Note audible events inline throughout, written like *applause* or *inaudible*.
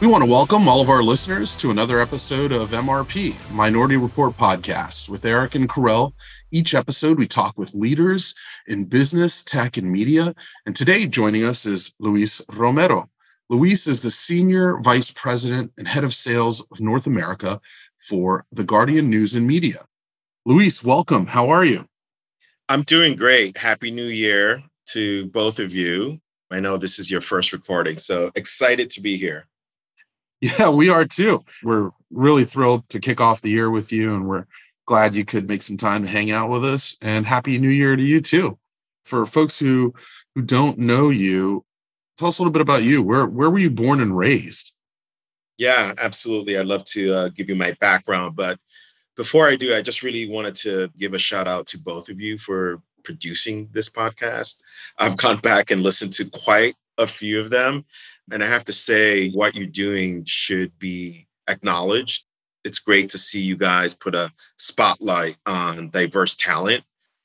We want to welcome all of our listeners to another episode of MRP, Minority Report Podcast, with Eric and Karel. Each episode, we talk with leaders in business, tech, and media. And today, joining us is Luis Romero. Luis is the Senior Vice President and Head of Sales of North America for The Guardian News and Media. Luis, welcome. How are you? I'm doing great. Happy New Year to both of you. I know this is your first recording, so excited to be here. Yeah, we are too. We're really thrilled to kick off the year with you, and we're glad you could make some time to hang out with us. And happy New Year to you too. For folks who who don't know you, tell us a little bit about you. Where where were you born and raised? Yeah, absolutely. I'd love to uh, give you my background, but before I do, I just really wanted to give a shout out to both of you for producing this podcast. I've gone back and listened to quite a few of them, and I have to say, what you're doing should be acknowledged. It's great to see you guys put a spotlight on diverse talent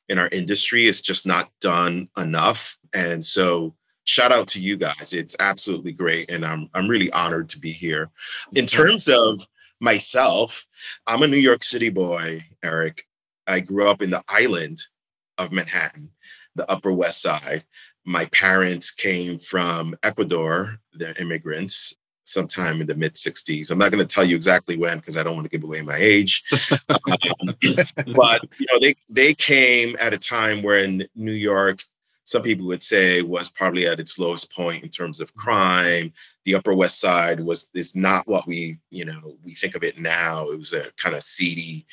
in our industry. It's just not done enough. And so, shout out to you guys. It's absolutely great. And I'm, I'm really honored to be here. In terms of myself, I'm a New York City boy, Eric. I grew up in the island of Manhattan, the Upper West Side my parents came from Ecuador. They're immigrants sometime in the mid 60s. I'm not going to tell you exactly when because I don't want to give away my age. *laughs* um, but you know, they they came at a time when New York, some people would say, was probably at its lowest point in terms of crime. The Upper West Side was is not what we you know we think of it now. It was a kind of seedy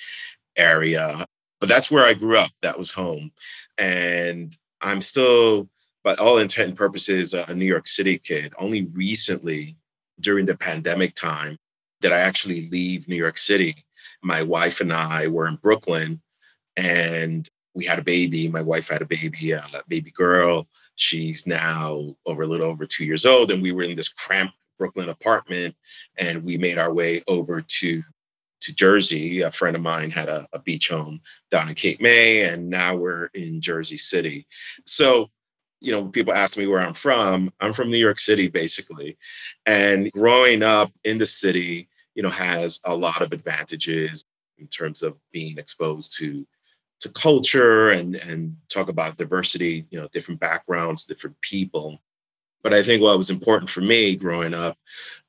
area, but that's where I grew up. That was home, and I'm still but all intent and purposes, a New York City kid. Only recently, during the pandemic time, did I actually leave New York City. My wife and I were in Brooklyn, and we had a baby. My wife had a baby, a baby girl. She's now over a little over two years old, and we were in this cramped Brooklyn apartment, and we made our way over to to Jersey. A friend of mine had a, a beach home down in Cape May, and now we're in Jersey City. So you know, people ask me where I'm from. I'm from New York City, basically. And growing up in the city, you know, has a lot of advantages in terms of being exposed to to culture and and talk about diversity, you know, different backgrounds, different people. But I think what was important for me growing up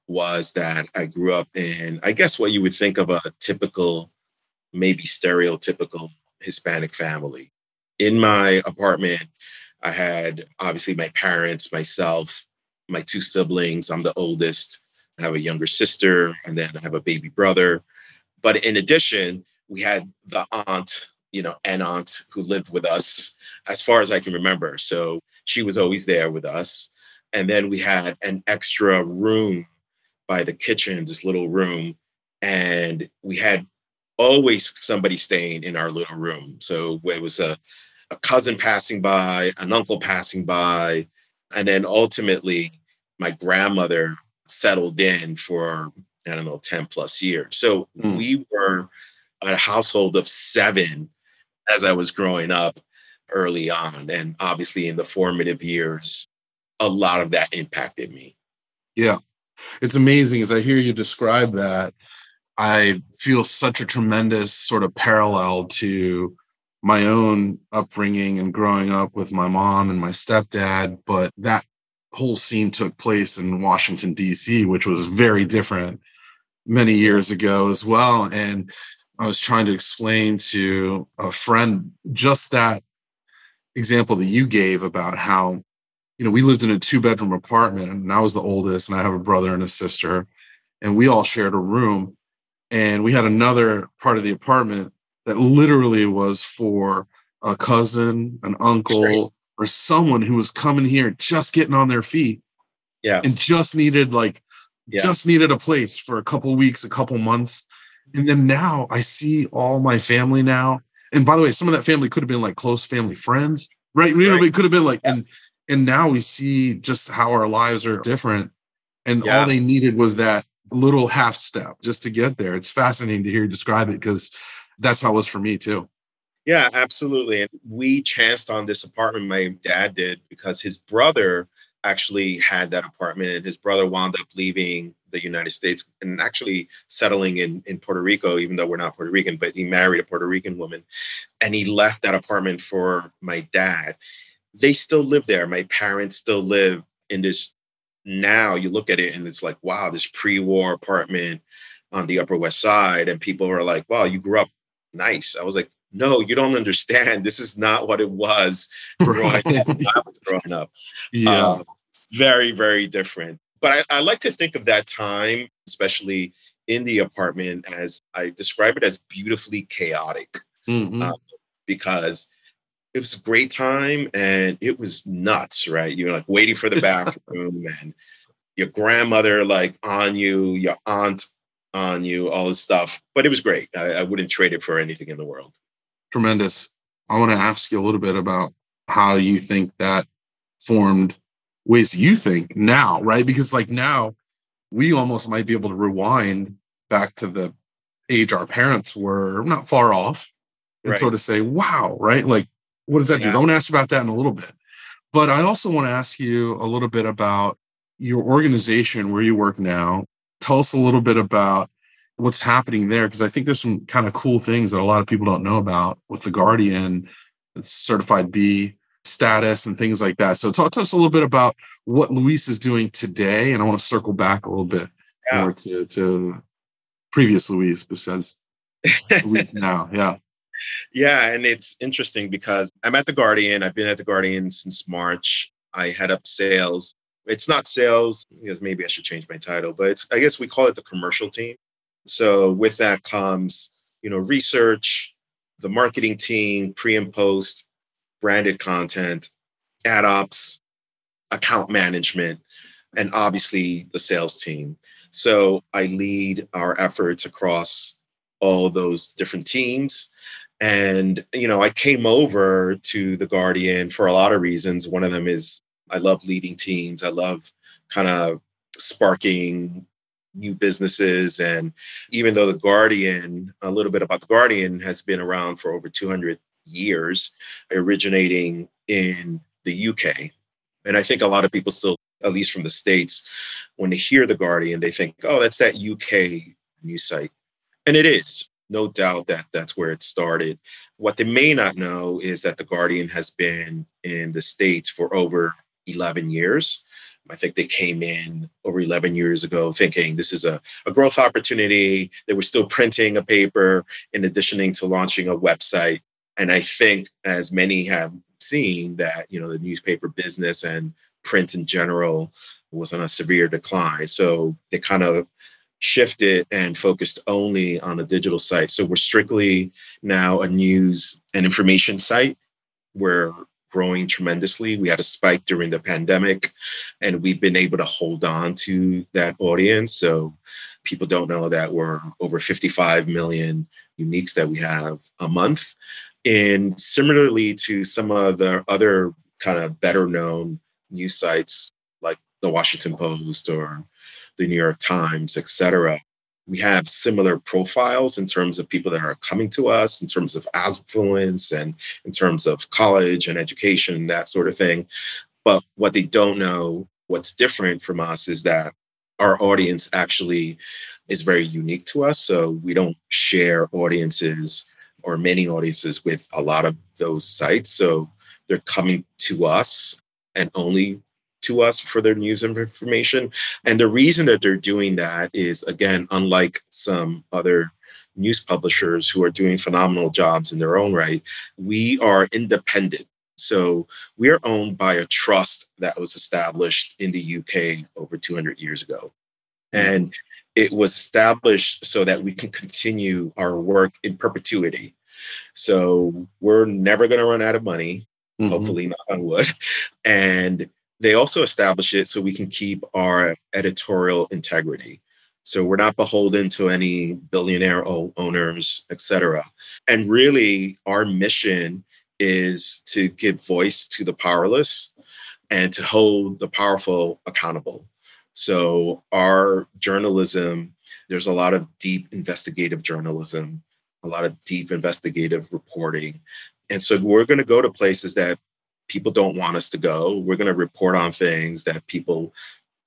was that I grew up in, I guess, what you would think of a typical, maybe stereotypical Hispanic family. In my apartment, I had obviously my parents, myself, my two siblings. I'm the oldest. I have a younger sister, and then I have a baby brother. But in addition, we had the aunt, you know, an aunt who lived with us as far as I can remember. So she was always there with us. And then we had an extra room by the kitchen, this little room. And we had always somebody staying in our little room. So it was a a cousin passing by, an uncle passing by, and then ultimately my grandmother settled in for I don't know 10 plus years. So mm. we were a household of seven as I was growing up early on. And obviously in the formative years, a lot of that impacted me. Yeah. It's amazing as I hear you describe that. I feel such a tremendous sort of parallel to my own upbringing and growing up with my mom and my stepdad, but that whole scene took place in Washington, D.C., which was very different many years ago as well. And I was trying to explain to a friend just that example that you gave about how, you know, we lived in a two bedroom apartment and I was the oldest and I have a brother and a sister, and we all shared a room. And we had another part of the apartment that literally was for a cousin, an uncle, or someone who was coming here just getting on their feet. Yeah. And just needed like yeah. just needed a place for a couple weeks, a couple months. And then now I see all my family now. And by the way, some of that family could have been like close family friends, right? You know, right. it could have been like, yeah. and and now we see just how our lives are different. And yeah. all they needed was that little half step just to get there. It's fascinating to hear you describe it because that's how it was for me too. Yeah, absolutely. And we chanced on this apartment, my dad did, because his brother actually had that apartment and his brother wound up leaving the United States and actually settling in, in Puerto Rico, even though we're not Puerto Rican, but he married a Puerto Rican woman and he left that apartment for my dad. They still live there. My parents still live in this. Now you look at it and it's like, wow, this pre war apartment on the Upper West Side. And people are like, wow, you grew up nice. I was like, no, you don't understand. This is not what it was *laughs* growing up. I was growing up. Yeah. Uh, very, very different. But I, I like to think of that time, especially in the apartment, as I describe it as beautifully chaotic. Mm-hmm. Uh, because it was a great time and it was nuts, right? You're like waiting for the *laughs* bathroom and your grandmother like on you, your aunt on you, all this stuff. But it was great. I, I wouldn't trade it for anything in the world. Tremendous. I want to ask you a little bit about how you think that formed ways you think now, right? Because like now we almost might be able to rewind back to the age our parents were not far off and right. sort of say, wow, right? Like, what does that yeah. do? I want to ask about that in a little bit. But I also want to ask you a little bit about your organization where you work now. Tell us a little bit about what's happening there because I think there's some kind of cool things that a lot of people don't know about with the Guardian. It's certified B status and things like that. So talk to us a little bit about what Luis is doing today, and I want to circle back a little bit yeah. more to, to previous Luis, besides *laughs* Luis now. Yeah. Yeah, and it's interesting because I'm at the Guardian. I've been at the Guardian since March. I head up sales. It's not sales, because maybe I should change my title, but I guess we call it the commercial team. So with that comes, you know, research, the marketing team, pre and post, branded content, ad ops, account management, and obviously the sales team. So I lead our efforts across all those different teams. And, you know, I came over to The Guardian for a lot of reasons. One of them is I love leading teams, I love kind of sparking new businesses. And even though The Guardian, a little bit about The Guardian, has been around for over 200 years, originating in the UK. And I think a lot of people still, at least from the States, when they hear The Guardian, they think, oh, that's that UK news site. And it is. No doubt that that's where it started. What they may not know is that The Guardian has been in the States for over 11 years. I think they came in over 11 years ago thinking this is a, a growth opportunity. They were still printing a paper in addition to launching a website and I think, as many have seen, that you know the newspaper business and print in general was on a severe decline. So they kind of shifted and focused only on a digital site. So we're strictly now a news and information site. We're growing tremendously. We had a spike during the pandemic, and we've been able to hold on to that audience. So people don't know that we're over 55 million uniques that we have a month. And similarly to some of the other kind of better known news sites like the Washington Post or the New York Times, et cetera, we have similar profiles in terms of people that are coming to us, in terms of affluence and in terms of college and education, and that sort of thing. But what they don't know, what's different from us, is that our audience actually is very unique to us. So we don't share audiences or many audiences with a lot of those sites. So they're coming to us and only to us for their news and information. And the reason that they're doing that is, again, unlike some other news publishers who are doing phenomenal jobs in their own right, we are independent. So we are owned by a trust that was established in the UK over 200 years ago. And it was established so that we can continue our work in perpetuity. So we're never going to run out of money, mm-hmm. hopefully, not on wood. And they also establish it so we can keep our editorial integrity. So we're not beholden to any billionaire owners, et cetera. And really, our mission is to give voice to the powerless and to hold the powerful accountable. So our journalism, there's a lot of deep investigative journalism, a lot of deep investigative reporting. And so we're going to go to places that people don't want us to go. We're going to report on things that people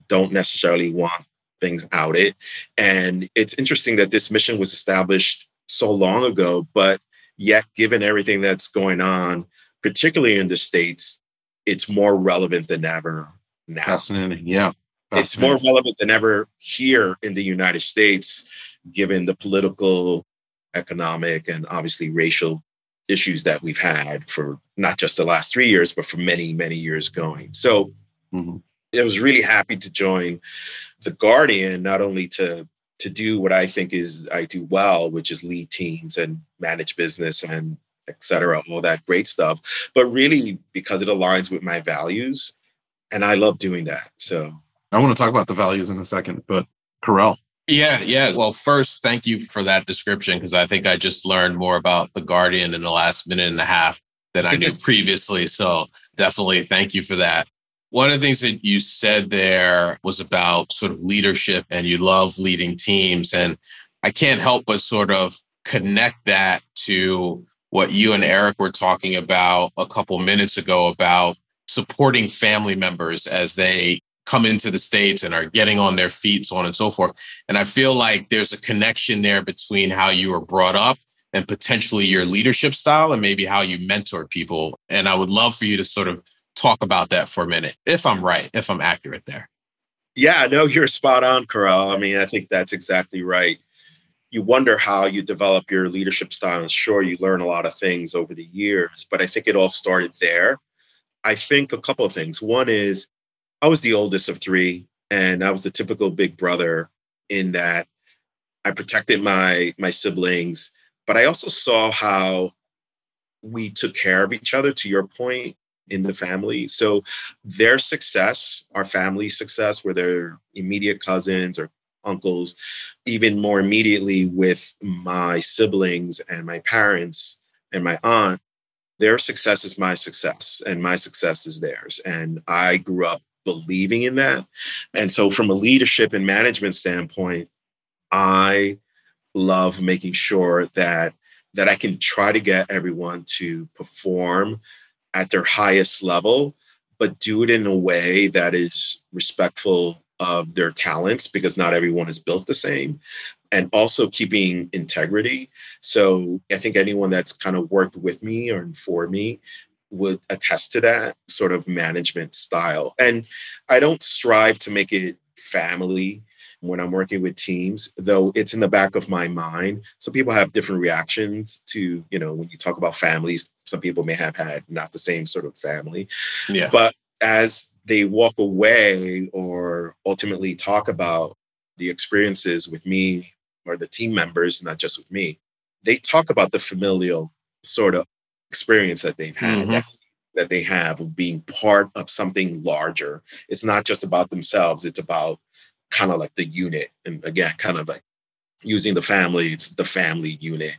don't necessarily want things out it. And it's interesting that this mission was established so long ago, but yet, given everything that's going on, particularly in the States, it's more relevant than ever now. Fascinating. Yeah. Fascinating. It's more relevant than ever here in the United States, given the political, economic, and obviously racial issues that we've had for not just the last three years, but for many, many years going. So mm-hmm. I was really happy to join the Guardian, not only to to do what I think is I do well, which is lead teams and manage business and et cetera, all that great stuff, but really because it aligns with my values. And I love doing that. So I want to talk about the values in a second, but Karel. Yeah, yeah. Well, first, thank you for that description because I think I just learned more about The Guardian in the last minute and a half than I knew *laughs* previously. So definitely thank you for that. One of the things that you said there was about sort of leadership and you love leading teams. And I can't help but sort of connect that to what you and Eric were talking about a couple minutes ago about supporting family members as they come into the states and are getting on their feet so on and so forth. And i feel like there's a connection there between how you were brought up and potentially your leadership style and maybe how you mentor people. And i would love for you to sort of talk about that for a minute if i'm right if i'm accurate there. Yeah no you're spot on Karel. i mean i think that's exactly right. You wonder how you develop your leadership style. And sure you learn a lot of things over the years but i think it all started there. I think a couple of things. One is I was the oldest of three, and I was the typical big brother in that I protected my my siblings, but I also saw how we took care of each other. To your point, in the family, so their success, our family's success, where their immediate cousins or uncles, even more immediately with my siblings and my parents and my aunt, their success is my success and my success is theirs. And I grew up believing in that. And so, from a leadership and management standpoint, I love making sure that that I can try to get everyone to perform at their highest level, but do it in a way that is respectful of their talents because not everyone is built the same and also keeping integrity. So I think anyone that's kind of worked with me or for me would attest to that sort of management style. And I don't strive to make it family when I'm working with teams, though it's in the back of my mind. Some people have different reactions to, you know, when you talk about families, some people may have had not the same sort of family. Yeah. But as they walk away or ultimately talk about the experiences with me or the team members, not just with me, they talk about the familial sort of experience that they've had mm-hmm. that they have of being part of something larger. It's not just about themselves it's about kind of like the unit and again kind of like using the family it's the family unit.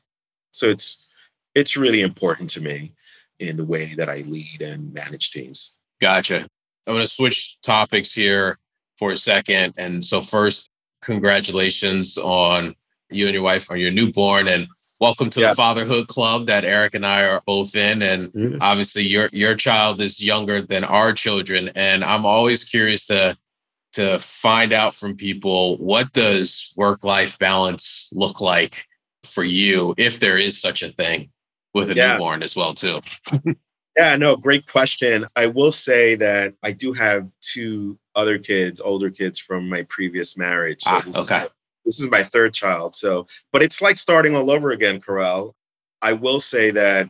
So it's it's really important to me in the way that i lead and manage teams. Gotcha. I'm going to switch topics here for a second and so first congratulations on you and your wife on your newborn and welcome to yeah. the fatherhood club that Eric and I are both in. And mm-hmm. obviously your your child is younger than our children. And I'm always curious to to find out from people what does work-life balance look like for you, if there is such a thing with a yeah. newborn as well, too. *laughs* yeah, no, great question. I will say that I do have two other kids, older kids from my previous marriage. So ah, okay this is my third child. So, but it's like starting all over again, Karel. I will say that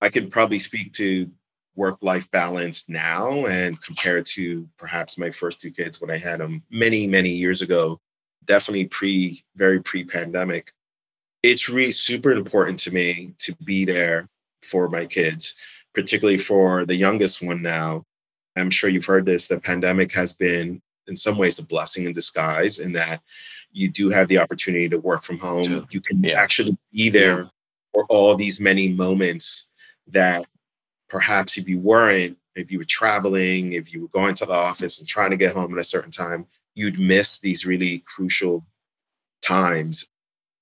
I can probably speak to work life balance now and compare to perhaps my first two kids when I had them many, many years ago, definitely pre, very pre pandemic. It's really super important to me to be there for my kids, particularly for the youngest one now. I'm sure you've heard this. The pandemic has been, in some ways, a blessing in disguise in that you do have the opportunity to work from home. You can yeah. actually be there yeah. for all these many moments that perhaps if you weren't, if you were traveling, if you were going to the office and trying to get home at a certain time, you'd miss these really crucial times.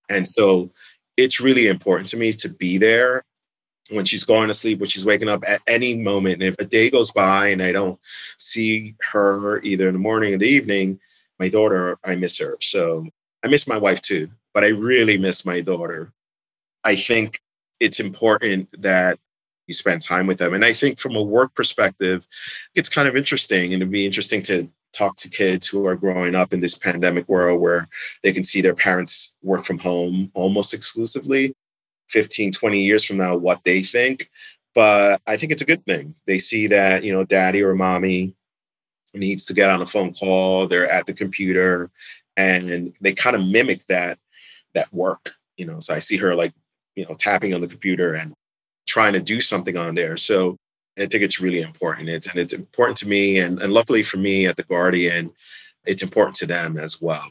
And so it's really important to me to be there when she's going to sleep, when she's waking up at any moment. And if a day goes by and I don't see her either in the morning or the evening, my daughter, I miss her. So I miss my wife too, but I really miss my daughter. I think it's important that you spend time with them. And I think from a work perspective, it's kind of interesting and it'd be interesting to talk to kids who are growing up in this pandemic world where they can see their parents work from home almost exclusively 15 20 years from now what they think but i think it's a good thing they see that you know daddy or mommy needs to get on a phone call they're at the computer and they kind of mimic that that work you know? So i see her like you know tapping on the computer and trying to do something on there. So i think it's really important. It's and it's important to me and, and luckily for me at the guardian it's important to them as well.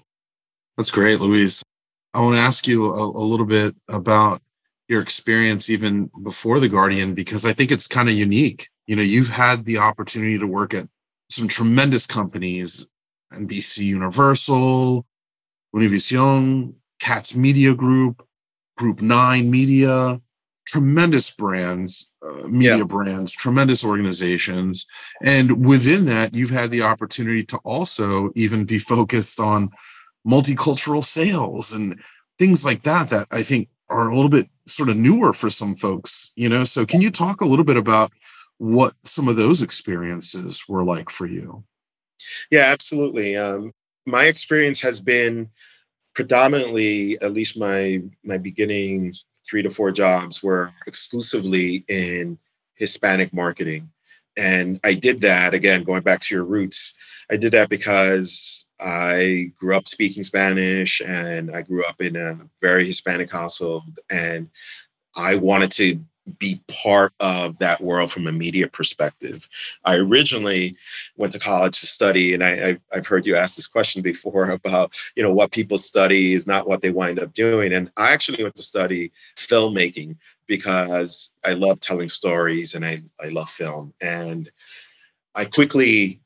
That's great Luis. i want to ask you a, a little bit about your experience even before the guardian because i think it's kind of unique. You know you've had the opportunity to work at some tremendous companies nbc universal univision Katz media group group nine media tremendous brands uh, media yeah. brands tremendous organizations and within that you've had the opportunity to also even be *laughs* focused on multicultural sales and things like that that i think are a little bit sort of newer for some folks, you know. So can you talk a little bit about what some of those experiences were like for you? Yeah, absolutely. Um, my experience has been predominantly, at least my my beginning three to four jobs were exclusively in Hispanic marketing. And I did that again, going back to your roots. I did that because I grew up speaking Spanish and I grew up in a very Hispanic household. And I wanted to be part of that world from a media perspective. I originally went to college to study, and I, have heard you ask this question before *laughs* about, you know, what people study is not what they wind up doing. And I actually went to study filmmaking because I love telling stories and I, I love film. And I quickly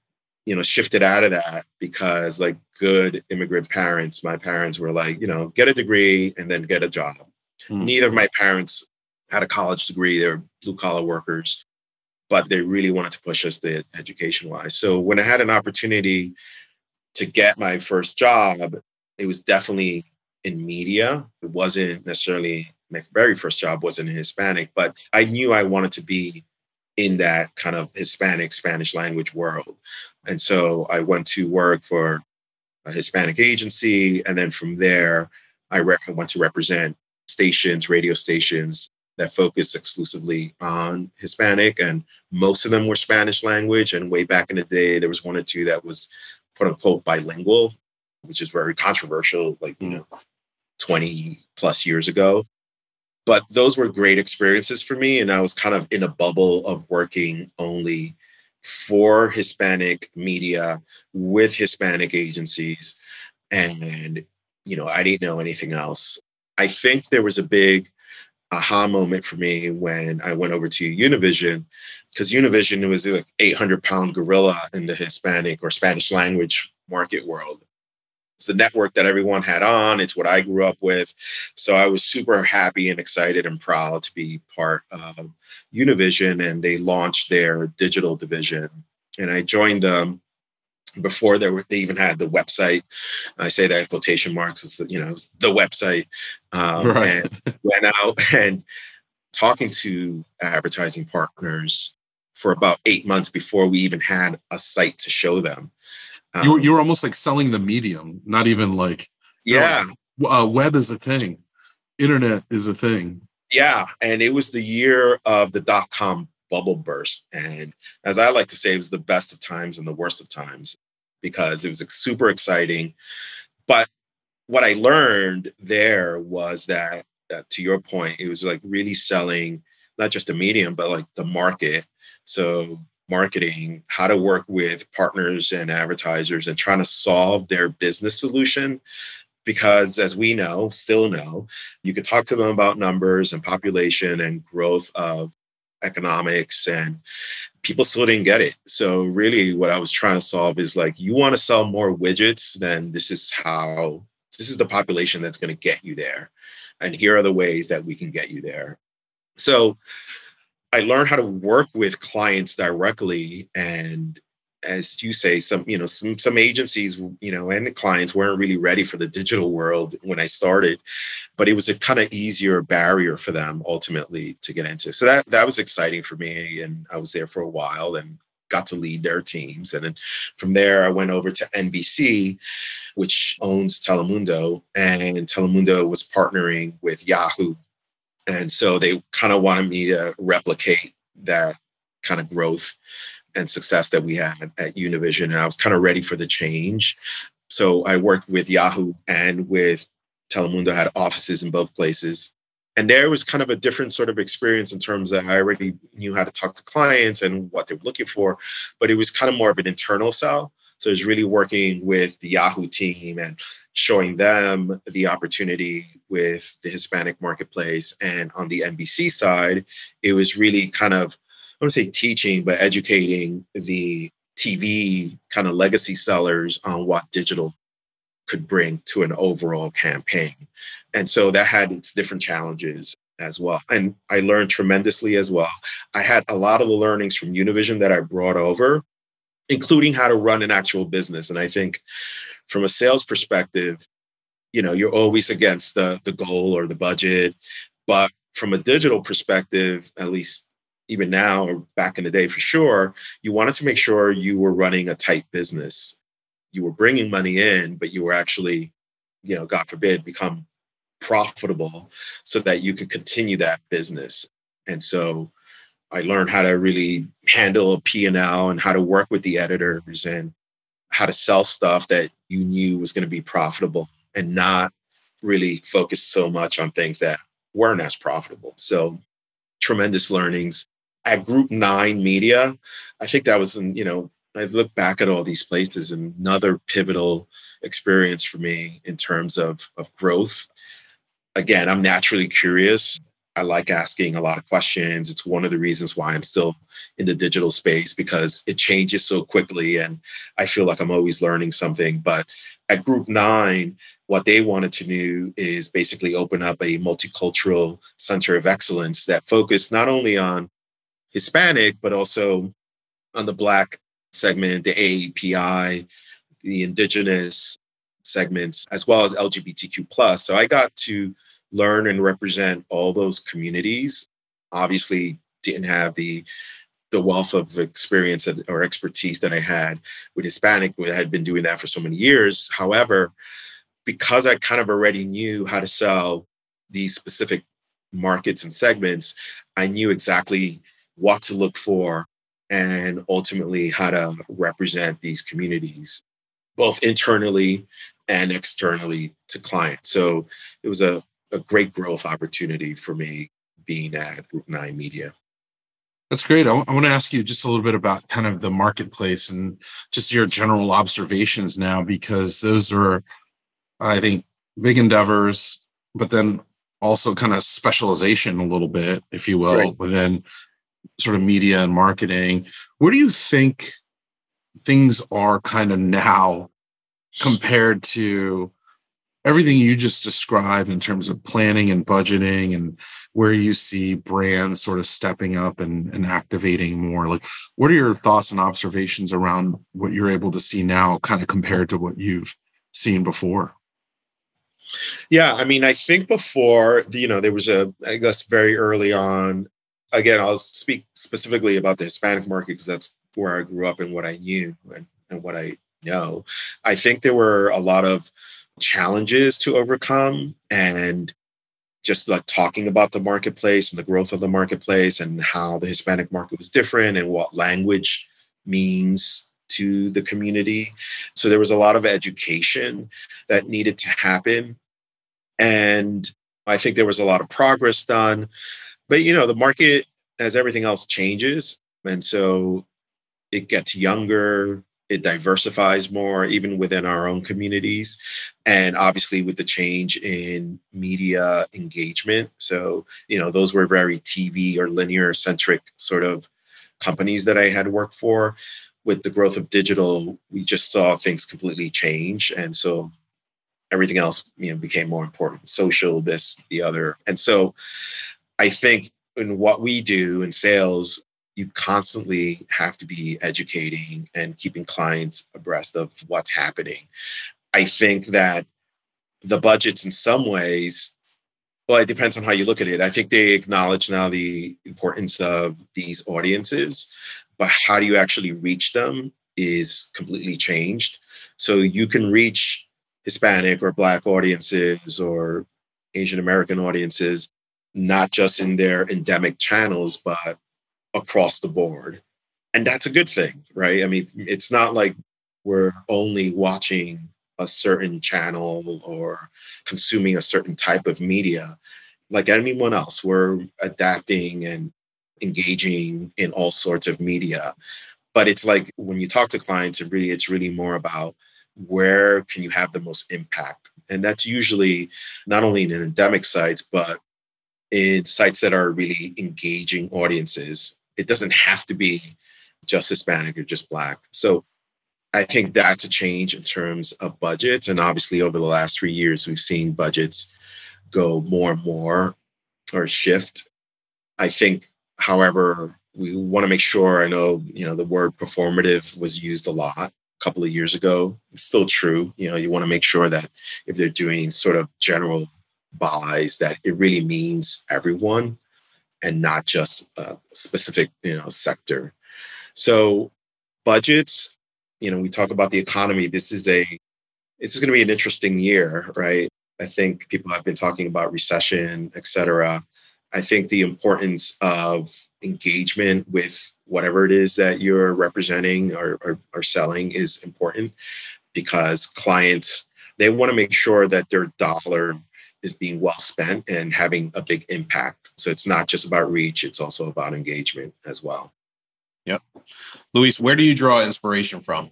you know shifted out of that because like good immigrant parents my parents were like you know get a degree and then get a job hmm. neither of my parents had a college degree they're blue collar workers but they really wanted to push us the education wise so when i had an opportunity to get my first job it was definitely in media it wasn't necessarily my very first job wasn't in hispanic but i knew i wanted to be in that kind of hispanic spanish language world and so I went to work for a Hispanic agency. And then from there, I went to represent stations, radio stations that focused exclusively on Hispanic. And most of them were Spanish language. And way back in the day, there was one or two that was quote unquote bilingual, which is very controversial, like, you hmm. know, 20 plus years ago. But those were great experiences for me. And I was kind of in a bubble of working only for Hispanic media with Hispanic agencies. And, you know, I didn't know anything else. I think there was a big aha moment for me when I went over to Univision, because Univision was like 800 pound gorilla in the Hispanic or Spanish language market world. It's the network that everyone had on. It's what I grew up with. So I was super happy and excited and proud to be part of Univision. And they launched their digital division. And I joined them before they were they even had the website. I say that in quotation marks. It's the, you know the website. Um, right. And went out *laughs* and talking to advertising partners for about eight months before we even had a site to show them. Um, you were, you were almost like selling the medium, not even like yeah. Like, uh, web is a thing, internet is a thing. Yeah, and it was the year of the dot com bubble burst, and as I like to say, it was the best of times and the worst of times because it was super exciting. But what I learned there was that, to your point, it was like really selling not just the medium, but like the market. So marketing, how to work with partners and advertisers and trying to solve their business solution. Because as we know, still know, you could talk to them about numbers and population and growth of economics and people still didn't get it. So really what I was trying to solve is like you want to sell more widgets, then this is how this is the population that's going to get you there. And here are the ways that we can get you there. So I learned how to work with clients directly and as you say, some you know some some agencies you know and clients weren't really ready for the digital world when I started, but it was a kind of easier barrier for them ultimately to get into. So that that was exciting for me, and I was there for a while and got to lead their teams. And then from there, I went over to NBC, which owns Telemundo, and Telemundo was partnering with Yahoo, and so they kind of wanted me to replicate that kind of growth and success that we had at Univision. And I was kind of ready for the change. So I worked with Yahoo and with Telemundo, had offices in both places. And there was kind of a different sort of experience in terms that I already knew how to talk to clients and what they were looking for, but it was kind of more of an internal sell. So it was really working with the Yahoo team and showing them the opportunity with the Hispanic marketplace. And on the NBC side, it was really kind of I don't say teaching, but educating the TV kind of legacy sellers on what digital could bring to an overall campaign. And so that had its different challenges as well. And I learned tremendously as well. I had a lot of the learnings from Univision that I brought over, including how to run an actual business. And I think from a sales perspective, you know, you're always against the, the goal or the budget. But from a digital perspective, at least even now or back in the day for sure, you wanted to make sure you were running a tight business. You were bringing money in, but you were actually, you know, God forbid, become profitable so that you could continue that business. And so I learned how to really handle a P&L and how to work with the editors and how to sell stuff that you knew was going to be profitable and not really focus so much on things that weren't as profitable. So tremendous learnings at Group Nine Media, I think that was, in you know, I look back at all these places, another pivotal experience for me in terms of of growth. Again, I'm naturally curious. I like asking a lot of questions. It's one of the reasons why I'm still in the digital space because it changes so quickly and I feel like I'm always learning something. But at Group Nine, what they wanted to do is basically open up a multicultural center of excellence that focused not only on Hispanic, but also on the Black segment, the AAPI, the Indigenous segments, as well as LGBTQ plus. So I got to learn and represent all those communities. Obviously, didn't have the the wealth of experience or expertise that I had with Hispanic. I had been doing that for so many years. However, because I kind of already knew how to sell these specific markets and segments, I knew exactly what to look for, and ultimately how to represent these communities, both internally and externally to clients. So it was a, a great growth opportunity for me being at Group Nine Media. That's great. I, w- I want to ask you just a little bit about kind of the marketplace and just your general observations now, because those are, I think, big endeavors, but then also kind of specialization a little bit, if you will, right. within sort of media and marketing. Where do you think things are kind of now compared to everything you just described in terms of planning and budgeting and where you see brands sort of stepping up and, and activating more like what are your thoughts and observations around what you're able to see now kind of compared to what you've seen before yeah i mean i think before you know there was a i guess very early on again, I'll speak specifically about the Hispanic market because that's where I grew up and what I knew and, and what I know. I think there were a lot of challenges to overcome and just like talking about the marketplace and the growth of the marketplace and how the Hispanic market was different and what language means to the community. So there was a lot of education that needed to happen. And I think there was a lot of progress done but you know the market as everything else changes and so it gets younger it diversifies more even within our own communities and obviously with the change in media engagement. So you know those were very tv or linear centric sort of companies that i had worked for. With the growth of digital we just saw things completely change and so everything else you know became more important. Social this the other. And so I think in what we do in sales, you constantly have to be educating and keeping clients abreast of what's happening. I think that the budgets, in some ways, well, it depends on how you look at it. I think they acknowledge now the importance of these audiences, but how do you actually reach them is completely changed. So you can reach Hispanic or Black audiences or Asian American audiences, not just in their endemic channels, but across the board. And that's a good thing, right? I mean, it's not like we're only watching a certain channel or consuming a certain type of media. Like anyone else, we're adapting and engaging in all sorts of media. But it's like when you talk to clients, it really it's really more about where can you have the most impact and that's usually not only in endemic sites but in sites that are really engaging audiences it doesn't have to be just hispanic or just black so i think that's a change in terms of budgets and obviously over the last three years we've seen budgets go more and more or shift i think however we want to make sure i know you know the word performative was used a lot a couple of years ago. It's still true. You know, you want to make sure that if they're doing sort of general buys, that it really means everyone and not just a specific, you know, sector. So budgets, you know, we talk about the economy. This is a this is going to be an interesting year, right? I think people have been talking about recession, et cetera. I think the importance of engagement with whatever it is that you're representing or, or, or selling is important because clients they want to make sure that their dollar is being well spent and having a big impact. So it's not just about reach, it's also about engagement as well. Yep. Luis, where do you draw inspiration from?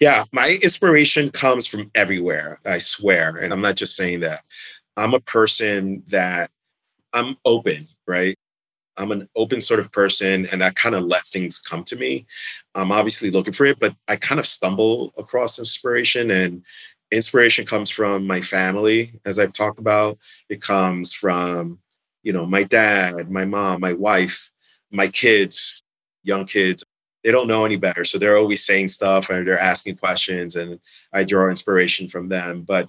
Yeah, my inspiration comes from everywhere, I swear. And I'm not just saying that. I'm a person that I'm open, right? I'm an open sort of person and I kind of let things come to me. I'm obviously looking for it, but I kind of stumble across inspiration and inspiration comes from my family, as I've talked about. It comes from, you know, my dad, my mom, my wife, my kids, young kids. They don't know any better. So they're always saying stuff and they're asking questions and I draw inspiration from them. But,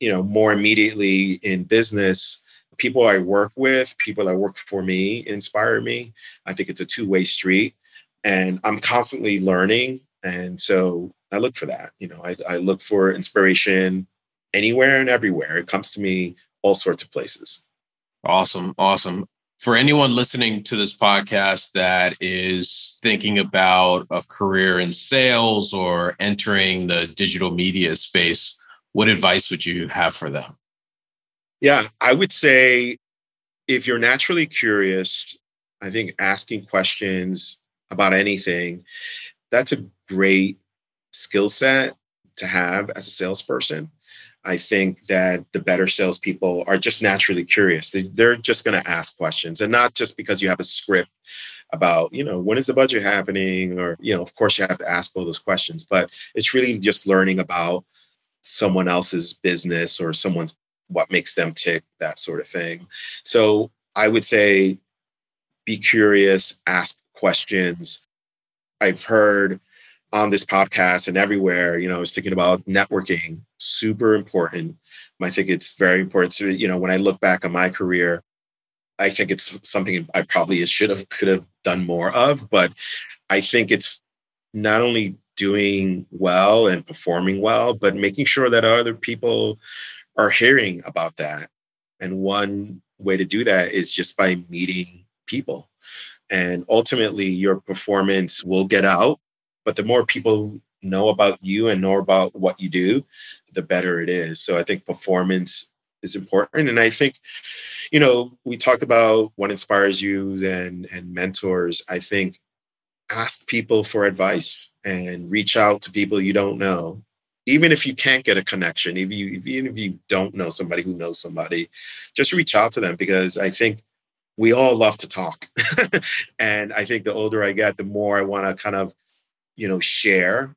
you know, more immediately in business, people I work with, people that work for me inspire me. I think it's a two way street and I'm constantly learning. And so I look for that. You know, I, I look for inspiration anywhere and everywhere. It comes to me all sorts of places. Awesome. Awesome. For anyone listening to this podcast that is thinking about a career in sales or entering the digital media space, what advice would you have for them? Yeah, I would say if you're naturally curious, I think asking questions about anything, that's a great skill set to have as a salesperson. I think that the better salespeople are just naturally curious. They, they're just going to ask questions and not just because you have a script about, you know, when is the budget happening? Or, you know, of course you have to ask all those questions, but it's really just learning about someone else's business or someone's what makes them tick, that sort of thing. So I would say be curious, ask questions. I've heard on this podcast and everywhere, you know, I was thinking about networking, super important. I think it's very important. So, you know, when I look back on my career, I think it's something I probably should have could have done more of, but I think it's not only doing well and performing well, but making sure that other people are hearing about that. And one way to do that is just by meeting people. And ultimately, your performance will get out. But the more people know about you and know about what you do, the better it is. So I think performance is important. And I think, you know, we talked about what inspires you and, and mentors. I think ask people for advice and reach out to people you don't know even if you can't get a connection, if you even if you don't know somebody who knows somebody, just reach out to them because I think we all love to talk. *laughs* and I think the older I get, the more I want to kind of, you know, share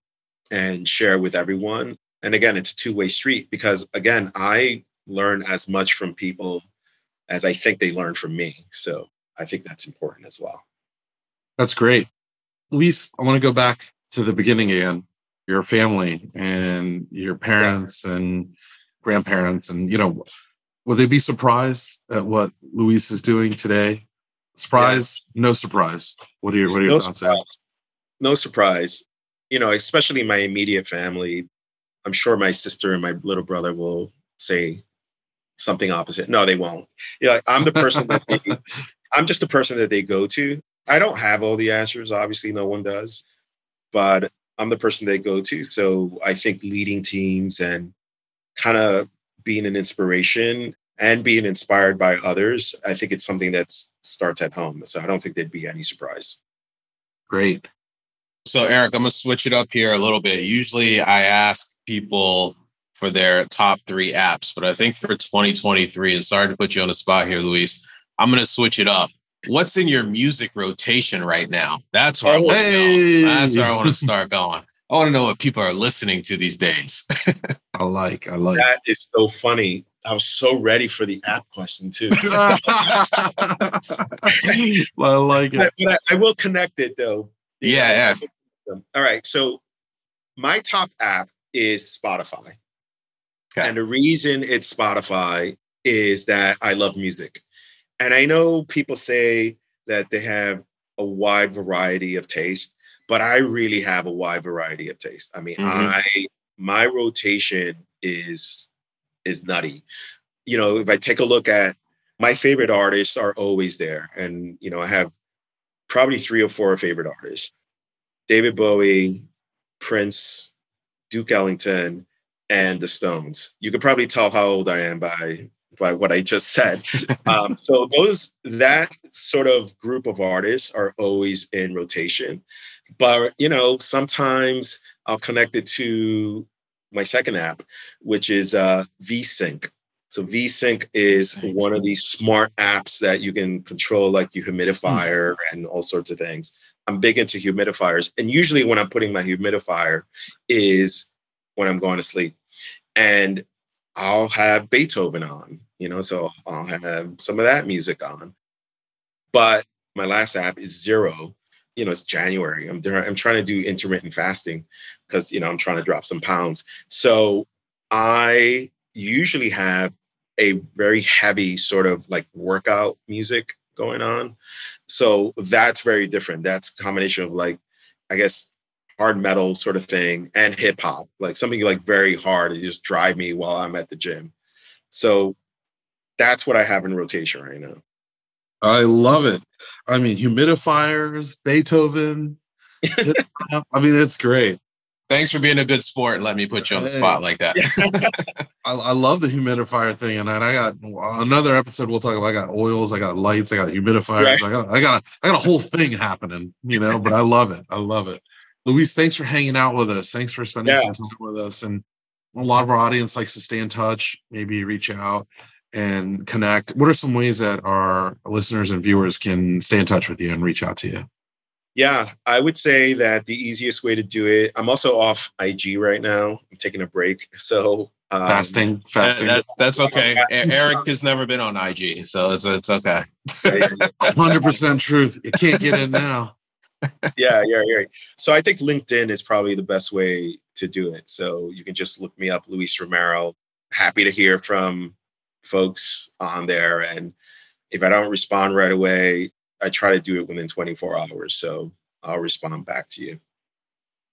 and share with everyone. And again, it's a two-way street because again, I learn as much from people as I think they learn from me. So I think that's important as well. That's great. Luis, I want to go back to the beginning again. Your family and your parents yeah. and grandparents, and you know, will they be surprised at what Luis is doing today? Surprise? Yeah. No surprise. What are your What are your no thoughts? No surprise. You know, especially my immediate family. I'm sure my sister and my little brother will say something opposite. No, they won't. You know, I'm the person that they, *laughs* I'm just the person that they go to. I don't have all the answers. Obviously, no one does, but I'm the person they go to. So I think leading teams and kind of being an inspiration and being inspired by others, I think it's something that starts at home. So I don't think there'd be any surprise. Great. So, Eric, I'm going to switch it up here a little bit. Usually I ask people for their top three apps, but I think for 2023, and sorry to put you on the spot here, Luis, I'm going to switch it up. What's in your music rotation right now? That's where I want to go. That's where I want to start going. I want to know what people are listening to these days. *laughs* I like, I like. That is so funny. I was so ready for the app question too. *laughs* I like it. But, I, I, will connect it though. Yeah, yeah. All right. So my top app is Spotify. Okay. And the reason it's Spotify is that I love music. And I know people say that they have a wide variety of taste, but I really have a wide variety of taste. I mean, mm-hmm. I my rotation is is nutty. You know, if I take a look at my favorite artists are always there. And, you know, I have probably three or four favorite artists. David Bowie, Prince, Duke Ellington, and the Stones. You could probably tell how old I am by by what I just said. *laughs* um, so those that sort of group of artists are always in rotation, but you know sometimes I'll connect it to my second app, which is uh, VeSync. So VeSync is one of these smart apps that you can control, like your humidifier mm-hmm. and all sorts of things. I'm big into humidifiers, and usually when I'm putting my humidifier is when I'm going to sleep and I'll have Beethoven on, you know, so I'll have some of that music on. But my last app is Zero. You know, it's January. I'm I'm trying to do intermittent fasting because you know I'm trying to drop some pounds. So I usually have a very heavy sort of like workout music going on. So that's very different. That's a combination of like, I guess hard metal sort of thing and hip hop, like something like very hard to just drive me while I'm at the gym. So that's what I have in rotation right now. I love it. I mean, humidifiers, Beethoven. *laughs* I mean, it's great. Thanks for being a good sport and let me put you on the spot like that. *laughs* I, I, love the humidifier thing, and I got another episode. We'll talk about. I got oils, I got lights, I got humidifiers. Right. I got, I got, a, I got a whole thing happening. You know, but I love it. I love it. Luis, thanks for hanging out with us. Thanks for spending yeah. some time with us. And a lot of our audience likes to stay in touch, maybe reach out and connect. What are some ways that our listeners and viewers can stay in touch with you and reach out to you? Yeah, I would say that the easiest way to do it. I'm also off IG right now. I'm taking a break, so um, fasting, fasting. That, that's okay. Eric has never been on IG, so it's it's okay. *laughs* Hundred percent truth. You can't get in now *laughs* yeah, yeah, yeah. So I think LinkedIn is probably the best way to do it. So you can just look me up, Luis Romero. Happy to hear from folks on there. And if I don't respond right away, I try to do it within 24 hours. So I'll respond back to you.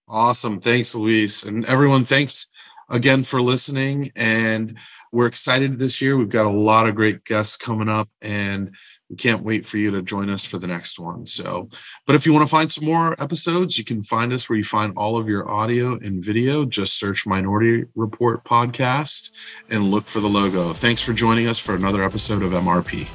Awesome. Thanks, Luis. And everyone, thanks again for listening. And we're excited this year. We've got a lot of great guests coming up. And we can't wait for you to join us for the next one. So, but if you want to find some more episodes, you can find us where you find all of your audio and video. Just search Minority Report Podcast and look for the logo. Thanks for joining us for another episode of MRP.